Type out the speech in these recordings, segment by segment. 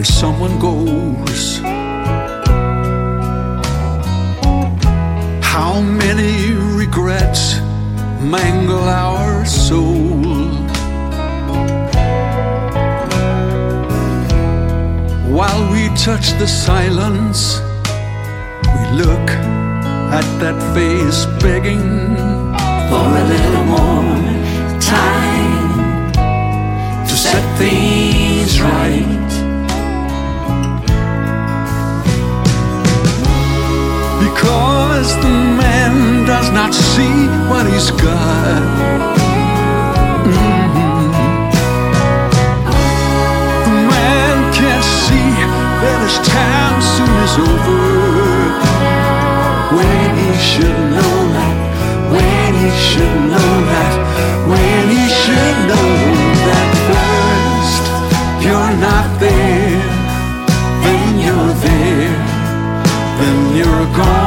when someone goes. How many regrets mangle our soul? While we touch the silence, we look at that face begging for a little more Mhm. The man can't see that his time soon is over. When he should know that, when he should know that, when he should know that first you're not there, then you're there then you're gone.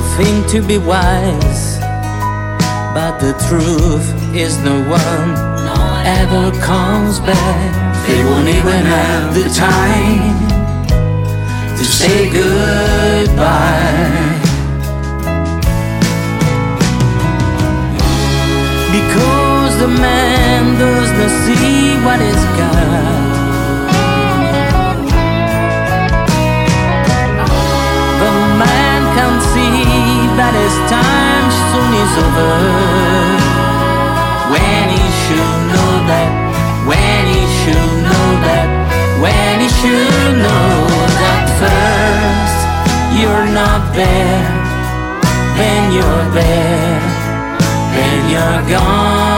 All think to be wise, but the truth is no one ever comes back. They won't even have the time to say goodbye. Because the man does not see what he's got. That his time soon is over. When he should know that, when he should know that, when he should know that first you're not there, then you're there, then you're gone.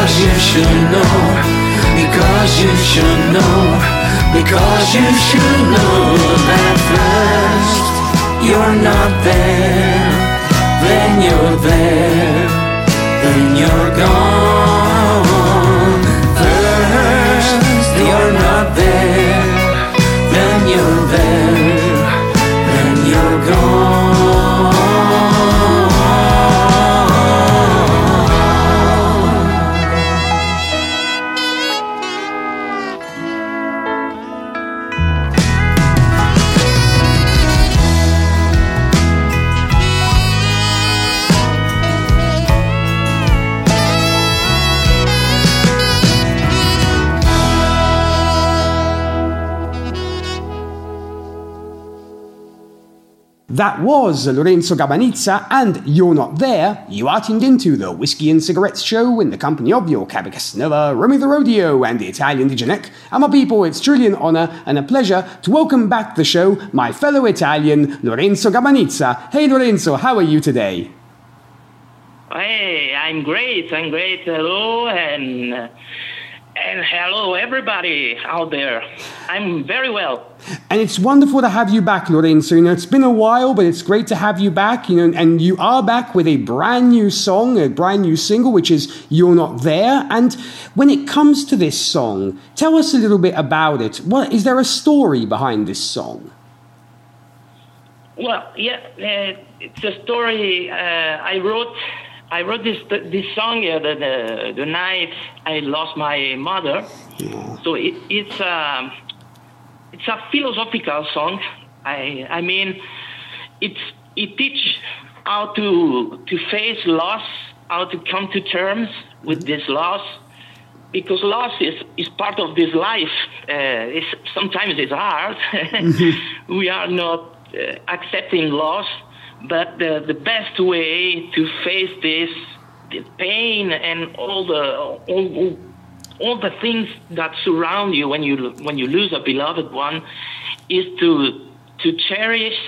Because you should know. Because you should know. Because you should know That was Lorenzo Gabanizza and You're Not There. You are tuned into the Whiskey and Cigarettes show in the company of your Cabba Casanova, Romy the Rodeo, and the Italian DJ Nick. And my people, it's truly an honor and a pleasure to welcome back the show my fellow Italian, Lorenzo Gabanizza. Hey Lorenzo, how are you today? Hey, I'm great. I'm great. Hello, and And hello, everybody out there. I'm very well. And it's wonderful to have you back, Lorenzo. You know, it's been a while, but it's great to have you back. You know, and you are back with a brand new song, a brand new single, which is "You're Not There." And when it comes to this song, tell us a little bit about it. What is there a story behind this song? Well, yeah, uh, it's a story uh, I wrote I wrote this this song uh, the, the, the night I lost my mother. Yeah. So it, it's a it's a philosophical song. I I mean, it's it teach how to to face loss, how to come to terms with this loss, because loss is is part of this life. Uh, it's, sometimes it's hard. Mm-hmm. we are not uh, accepting loss but the, the best way to face this, pain and all the all, all the things that surround you when you when you lose a beloved one, is to to cherish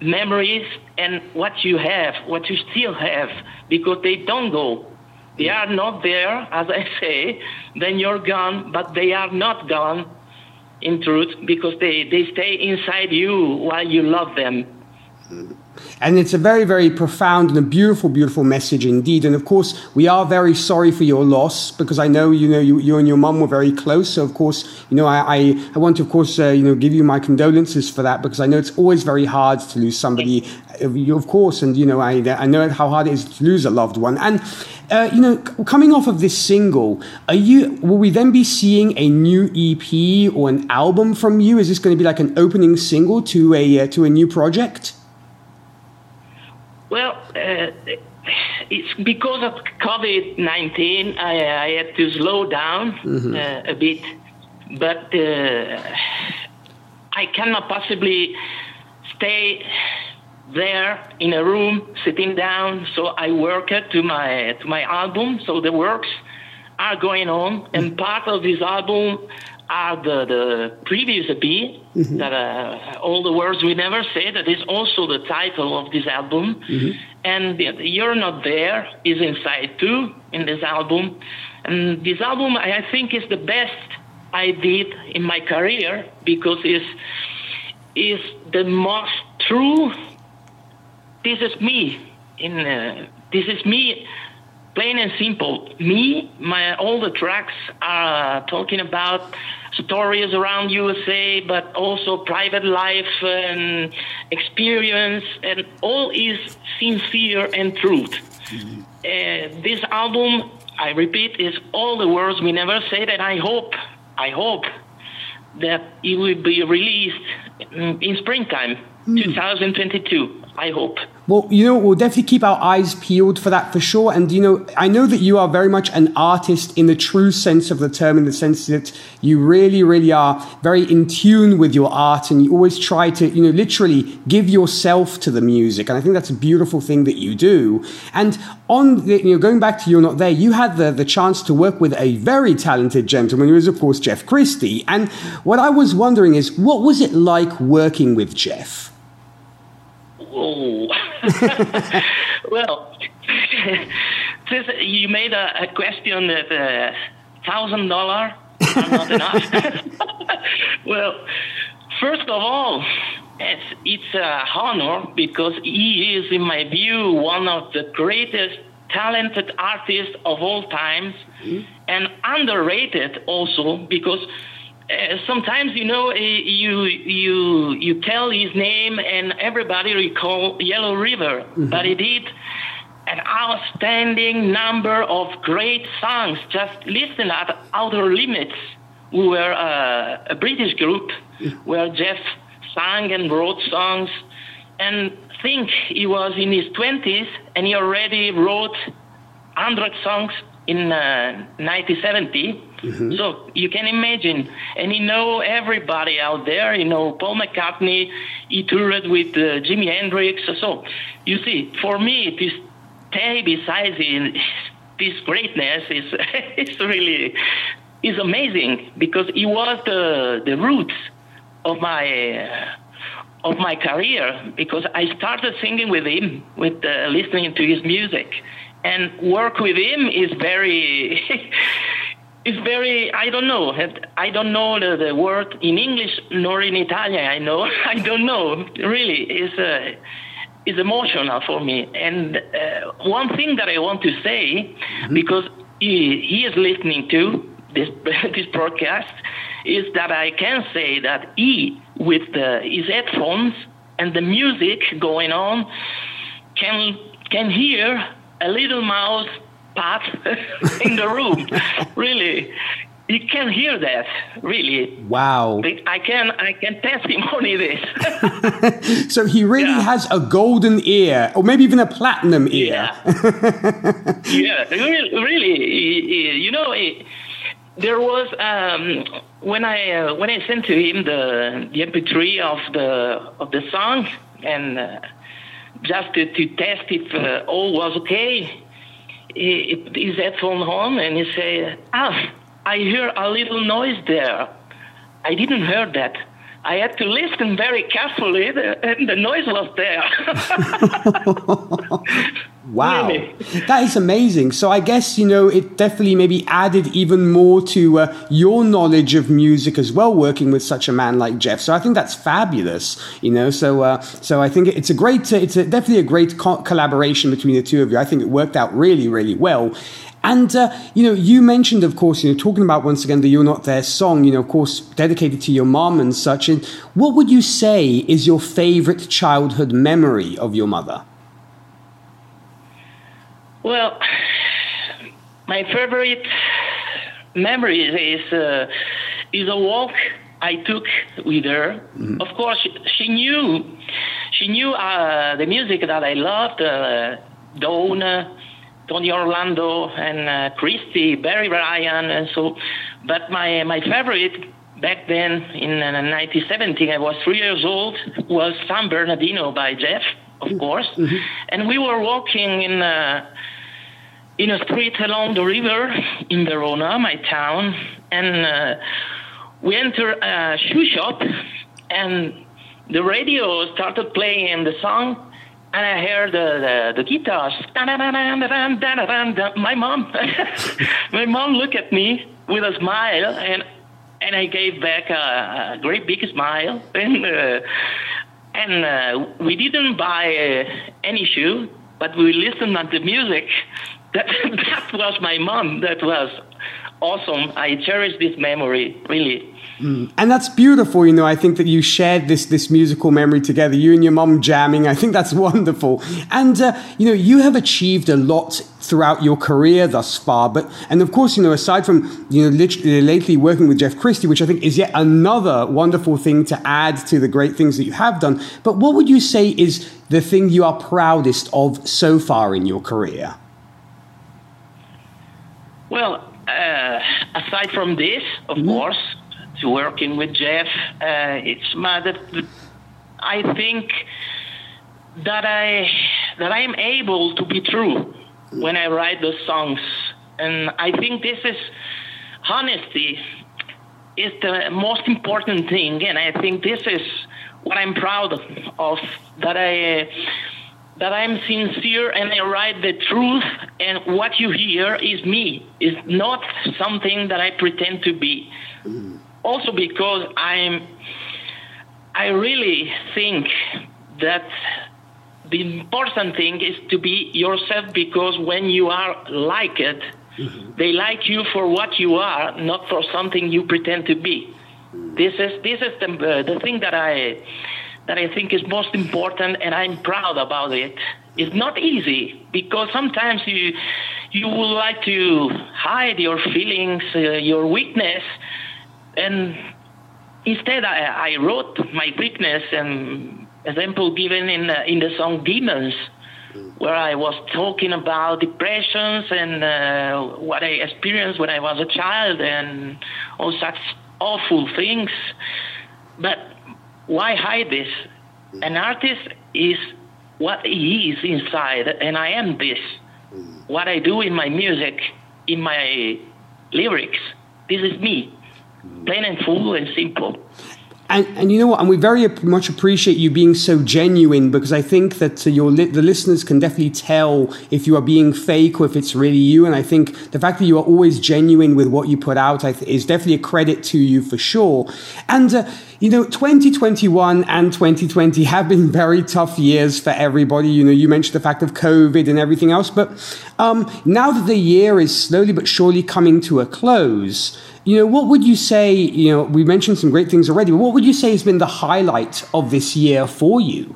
memories and what you have, what you still have, because they don't go. They are not there, as I say. Then you're gone, but they are not gone in truth because they, they stay inside you while you love them. And it's a very, very profound and a beautiful, beautiful message indeed. And of course, we are very sorry for your loss because I know, you know, you, you and your mum were very close. So of course, you know, I, I, I want to, of course, uh, you know, give you my condolences for that because I know it's always very hard to lose somebody, of course. And, you know, I, I know how hard it is to lose a loved one. And, uh, you know, coming off of this single, are you, will we then be seeing a new EP or an album from you? Is this going to be like an opening single to a, uh, to a new project? Well, uh, it's because of COVID 19, I, I, had to slow down mm-hmm. uh, a bit, but uh, I cannot possibly stay there in a room sitting down. So I work to my to my album. So the works are going on, and part of this album are the, the previous EP mm-hmm. that uh, all the words we never say that is also the title of this album mm-hmm. and you're not there is inside too in this album and this album i think is the best i did in my career because it's is the most true this is me in uh, this is me plain and simple. Me, my all the tracks are talking about stories around USA, but also private life and experience, and all is sincere and truth. Mm-hmm. Uh, this album, I repeat, is all the words we never said, and I hope, I hope that it will be released in, in springtime. 2022. I hope. Well, you know, we'll definitely keep our eyes peeled for that for sure. And, you know, I know that you are very much an artist in the true sense of the term, in the sense that you really, really are very in tune with your art and you always try to, you know, literally give yourself to the music. And I think that's a beautiful thing that you do. And on the, you know, going back to You're Not There, you had the, the chance to work with a very talented gentleman who is, of course, Jeff Christie. And what I was wondering is, what was it like working with Jeff? Oh, well, since you made a, a question that uh, thousand dollar are not enough. well, first of all, it's it's a honor because he is, in my view, one of the greatest talented artists of all times, mm-hmm. and underrated also because uh, sometimes you know you you you tell his name and everybody recall Yellow River, mm-hmm. but he did an outstanding number of great songs. Just listen at Outer Limits, we were uh, a British group mm-hmm. where Jeff sang and wrote songs, and think he was in his twenties and he already wrote hundred songs in uh, 1970 Mm-hmm. So you can imagine, and you know everybody out there. You know Paul McCartney. He toured with uh, Jimi Hendrix. So you see, for me, this stay beside him, this greatness is it's really is amazing because he was the the roots of my. Uh, of my career because I started singing with him, with uh, listening to his music, and work with him is very it's very I don't know. I don't know the, the word in English nor in Italian I know. I don't know. Really it's uh, it's emotional for me. And uh, one thing that I want to say mm-hmm. because he, he is listening to this this broadcast is that I can say that he with the, his headphones and the music going on can can hear a little mouse Pat in the room. really, you can hear that. Really. Wow. I can I can testimony this. so he really yeah. has a golden ear, or maybe even a platinum ear. Yeah. yeah. Really, really. You know. there was um, when I uh, when I sent to him the, the MP3 of the of the song and uh, just to, to test if uh, all was okay he, his headphone on and he said, ah, I hear a little noise there. I didn't hear that. I had to listen very carefully, and the noise was there. wow, really? that is amazing. So I guess you know it definitely maybe added even more to uh, your knowledge of music as well, working with such a man like Jeff. So I think that's fabulous. You know, so uh, so I think it's a great, it's a, definitely a great co- collaboration between the two of you. I think it worked out really, really well. And, uh, you know, you mentioned, of course, you know, talking about once again the You're Not There song, you know, of course, dedicated to your mom and such. And what would you say is your favorite childhood memory of your mother? Well, my favorite memory is, uh, is a walk I took with her. Mm-hmm. Of course, she, she, knew she knew uh, the music that I loved, uh, Dawn, Tony Orlando and uh, Christie, Barry Ryan, and so. But my my favorite back then in uh, 1970, I was three years old, was San Bernardino by Jeff, of mm-hmm. course, mm-hmm. and we were walking in. In a street along the river in Verona, my town, and uh, we entered a shoe shop, and the radio started playing the song and I heard the, the, the guitars. My mom, my mom looked at me with a smile, and and I gave back a, a great big smile, and uh, and uh, we didn't buy uh, any shoe, but we listened to the music. That that was my mom. That was awesome. I cherish this memory really. Mm. And that's beautiful, you know. I think that you shared this this musical memory together, you and your mom jamming. I think that's wonderful. And uh, you know, you have achieved a lot throughout your career thus far. But and of course, you know, aside from you know literally lately working with Jeff Christie, which I think is yet another wonderful thing to add to the great things that you have done. But what would you say is the thing you are proudest of so far in your career? Well, uh, aside from this, of mm-hmm. course to working with Jeff. Uh, it's my that I think that I that I am able to be true when I write those songs, and I think this is honesty is the most important thing, and I think this is what I'm proud of that I that I'm sincere and I write the truth, and what you hear is me. Is not something that I pretend to be. Mm also because I'm I really think that the important thing is to be yourself because when you are like it, mm-hmm. they like you for what you are, not for something you pretend to be. Mm-hmm. This is this is the uh, the thing that I that I think is most important, and I'm proud about it. It's not easy because sometimes you you would like to hide your feelings, uh, your weakness, and instead I, I wrote my weakness and example given in the, in the song Demons, where I was talking about depressions and uh, what I experienced when I was a child and all such awful things. But why hide this? An artist is what he is inside, and I am this. What I do in my music, in my lyrics, this is me plain and full and simple. And, and you know what? And we very much appreciate you being so genuine because I think that uh, your li- the listeners can definitely tell if you are being fake or if it's really you. And I think the fact that you are always genuine with what you put out th- is definitely a credit to you for sure. And uh, you know, 2021 and 2020 have been very tough years for everybody. You know, you mentioned the fact of COVID and everything else, but um, now that the year is slowly but surely coming to a close. You know, what would you say? You know, we mentioned some great things already, but what would you say has been the highlight of this year for you?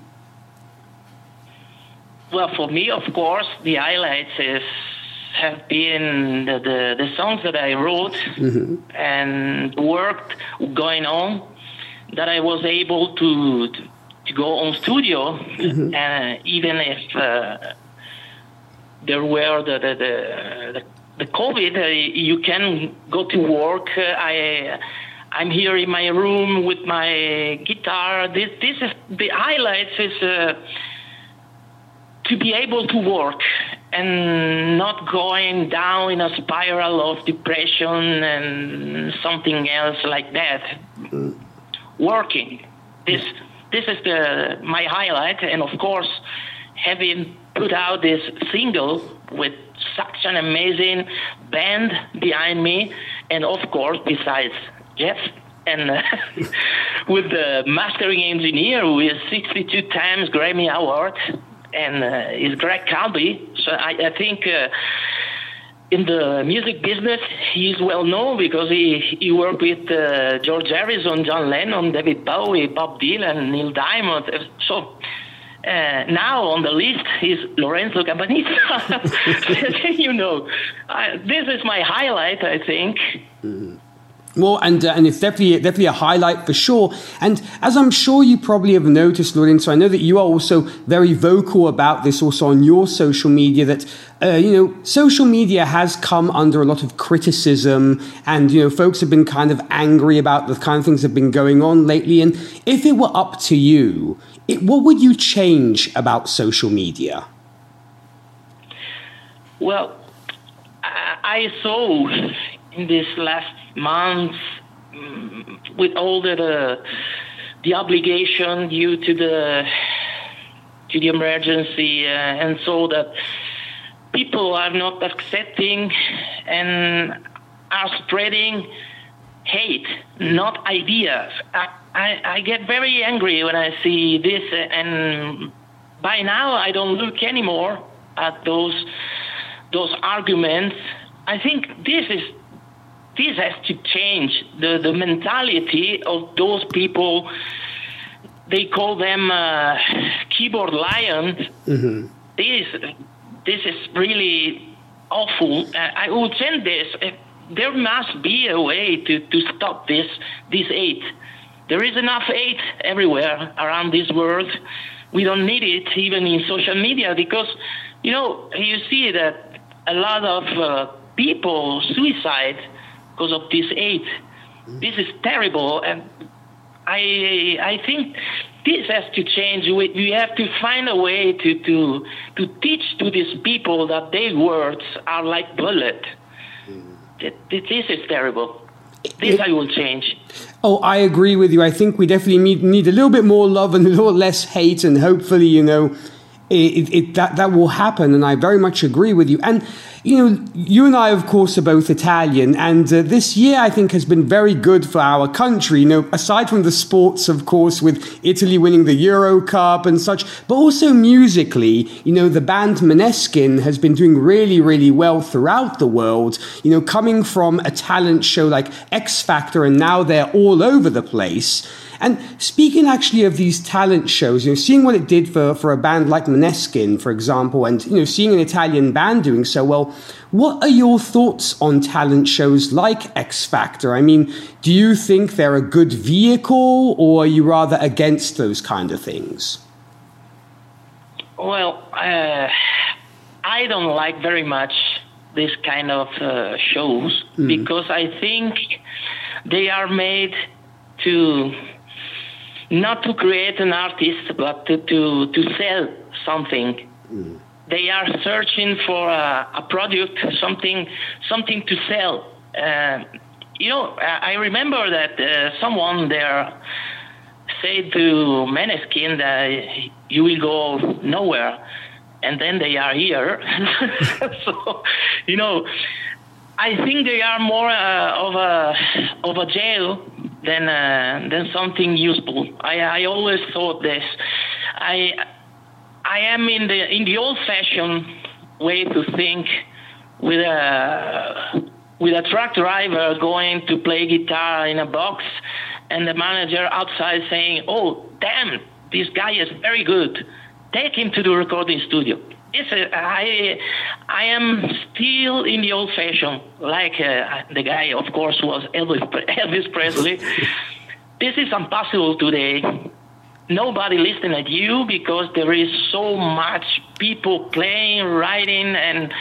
Well, for me, of course, the highlights is have been the, the, the songs that I wrote mm-hmm. and worked going on that I was able to to, to go on studio, mm-hmm. uh, even if uh, there were the the, the, the COVID, uh, you can go to work. Uh, I, I'm here in my room with my guitar. This, this is the highlights is uh, to be able to work and not going down in a spiral of depression and something else like that. Working. This, this is the my highlight, and of course, having put out this single with such an amazing band behind me, and of course, besides Jeff and uh, with the mastering engineer who is 62 times Grammy Award, and uh, is Greg Calbi. So I, I think. Uh, in the music business, he's well known because he, he worked with uh, George Harrison, John Lennon, David Bowie, Bob Dylan, Neil Diamond. So uh, now on the list is Lorenzo Gabanizza. you know, this is my highlight, I think. Mm-hmm. Well, and uh, and it's definitely definitely a highlight for sure. And as I'm sure you probably have noticed, Lorenzo, I know that you are also very vocal about this also on your social media. That uh, you know, social media has come under a lot of criticism, and you know, folks have been kind of angry about the kind of things that have been going on lately. And if it were up to you, it, what would you change about social media? Well, I saw in this last month mm, with all the, the obligation due to the to the emergency, uh, and so that people are not accepting and are spreading hate, not ideas. I, I, I get very angry when I see this, and by now I don't look anymore at those those arguments. I think this is this has to change the the mentality of those people. They call them uh, keyboard lions. Mm-hmm. This this is really awful. I would send this there must be a way to, to stop this this hate. There is enough hate everywhere around this world. We don't need it even in social media because you know you see that a lot of uh, people suicide because of this hate. This is terrible, and I I think this has to change. We, we have to find a way to, to to teach to these people that their words are like bullet this is terrible. This it, I will change. Oh, I agree with you. I think we definitely need, need a little bit more love and a little less hate, and hopefully, you know, it, it, that that will happen. And I very much agree with you. And you know, you and I, of course, are both Italian, and uh, this year I think has been very good for our country. You know, aside from the sports, of course, with Italy winning the Euro Cup and such, but also musically, you know, the band Måneskin has been doing really, really well throughout the world. You know, coming from a talent show like X Factor, and now they're all over the place. And speaking actually of these talent shows, you know, seeing what it did for, for a band like Måneskin, for example, and you know, seeing an Italian band doing so well, what are your thoughts on talent shows like X Factor? I mean, do you think they're a good vehicle, or are you rather against those kind of things? Well, uh, I don't like very much this kind of uh, shows mm. because I think they are made to not to create an artist, but to, to, to sell something. Mm. They are searching for a, a, product, something, something to sell. Uh, you know, I remember that uh, someone there said to Maneskin that you will go nowhere, and then they are here. so, you know, I think they are more uh, of a of a jail than uh, than something useful. I I always thought this. I I am in the in the old-fashioned way to think with a with a truck driver going to play guitar in a box and the manager outside saying, "Oh, damn, this guy is very good. Take him to the recording studio." It's a, I, I am still in the old fashion, like uh, the guy, of course, was Elvis, Elvis Presley. this is impossible today. Nobody listening at you because there is so much people playing, writing, and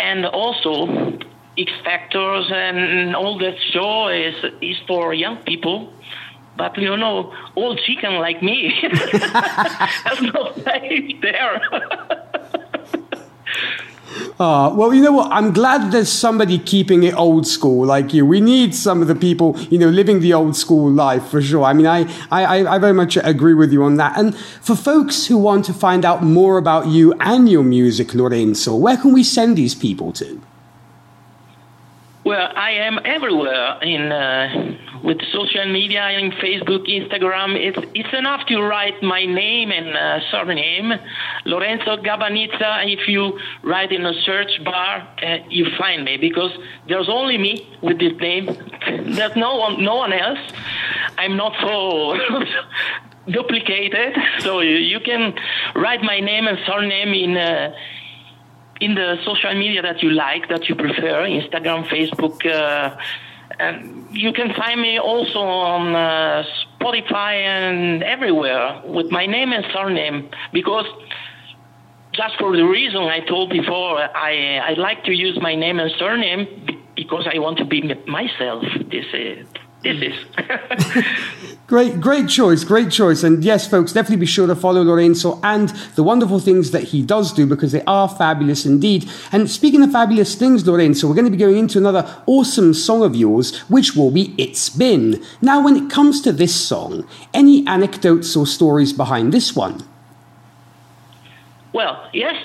and also X Factors and all that show is is for young people. But you know, old chicken like me has no place there. Uh, well, you know what? I'm glad there's somebody keeping it old school like you. We need some of the people, you know, living the old school life for sure. I mean, I, I, I very much agree with you on that. And for folks who want to find out more about you and your music, Lorenzo, where can we send these people to? Well, I am everywhere in uh, with social media, in Facebook, Instagram. It's it's enough to write my name and uh, surname, Lorenzo Gabanizza. If you write in a search bar, uh, you find me because there's only me with this name. There's no one, no one else. I'm not so duplicated, so you, you, can write my name and surname in uh, in the social media that you like, that you prefer, Instagram, Facebook. And you can find me also on uh, Spotify and everywhere with my name and surname because just for the reason I told before, I, I like to use my name and surname because I want to be myself. This is this is. great, great choice, great choice. And yes, folks, definitely be sure to follow Lorenzo and the wonderful things that he does do because they are fabulous indeed. And speaking of fabulous things, Lorenzo, we're going to be going into another awesome song of yours, which will be It's Been. Now, when it comes to this song, any anecdotes or stories behind this one? Well, yes.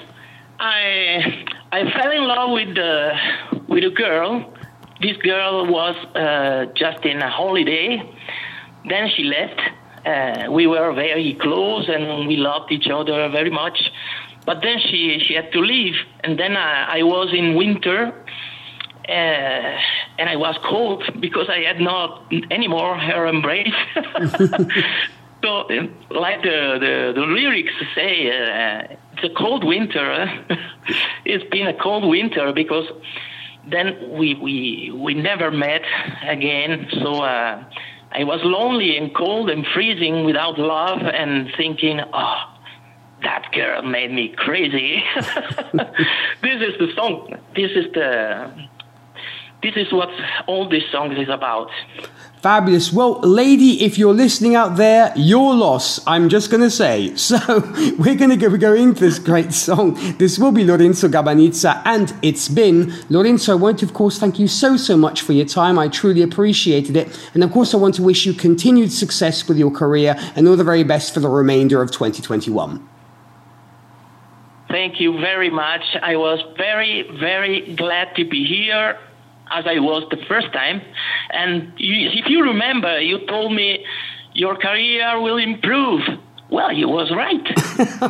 I I fell in love with uh, with a girl this girl was uh, just in a holiday. Then she left. Uh, we were very close and we loved each other very much. But then she, she had to leave. And then I, I was in winter uh, and I was cold because I had not anymore her embrace. so, like the, the, the lyrics say, uh, it's a cold winter. it's been a cold winter because then we we we never met again. So uh, I was lonely and cold and freezing without love and thinking, oh, that girl made me crazy. this is the song. This is the. This is what all these songs is about. Fabulous. Well, lady, if you're listening out there, your loss, I'm just going to say. So, we're going to go, into this great song. This will be Lorenzo Gabanizza, and it's been. Lorenzo, I want to, of course, thank you so, so much for your time. I truly appreciated it. And, of course, I want to wish you continued success with your career and all the very best for the remainder of 2021. Thank you very much. I was very, very glad to be here as I was the first time. And you, if you remember, you told me your career will improve. Well, you was right.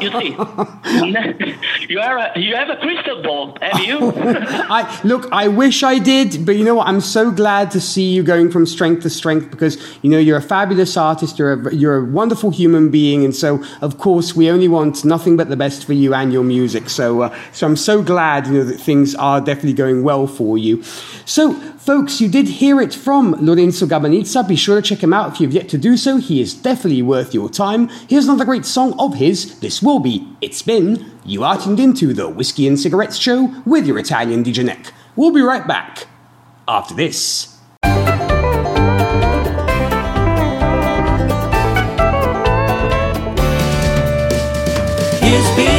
you see, you are a, you have a crystal ball, have you? I look. I wish I did, but you know what? I'm so glad to see you going from strength to strength because you know you're a fabulous artist. You're a, you're a wonderful human being, and so of course we only want nothing but the best for you and your music. So uh, so I'm so glad you know that things are definitely going well for you. So Folks, you did hear it from Lorenzo Gabanizza. Be sure to check him out if you've yet to do so. He is definitely worth your time. Here's another great song of his. This will be It's Been. You are tuned into the Whiskey and Cigarettes Show with your Italian DJ Nick. We'll be right back after this. It's been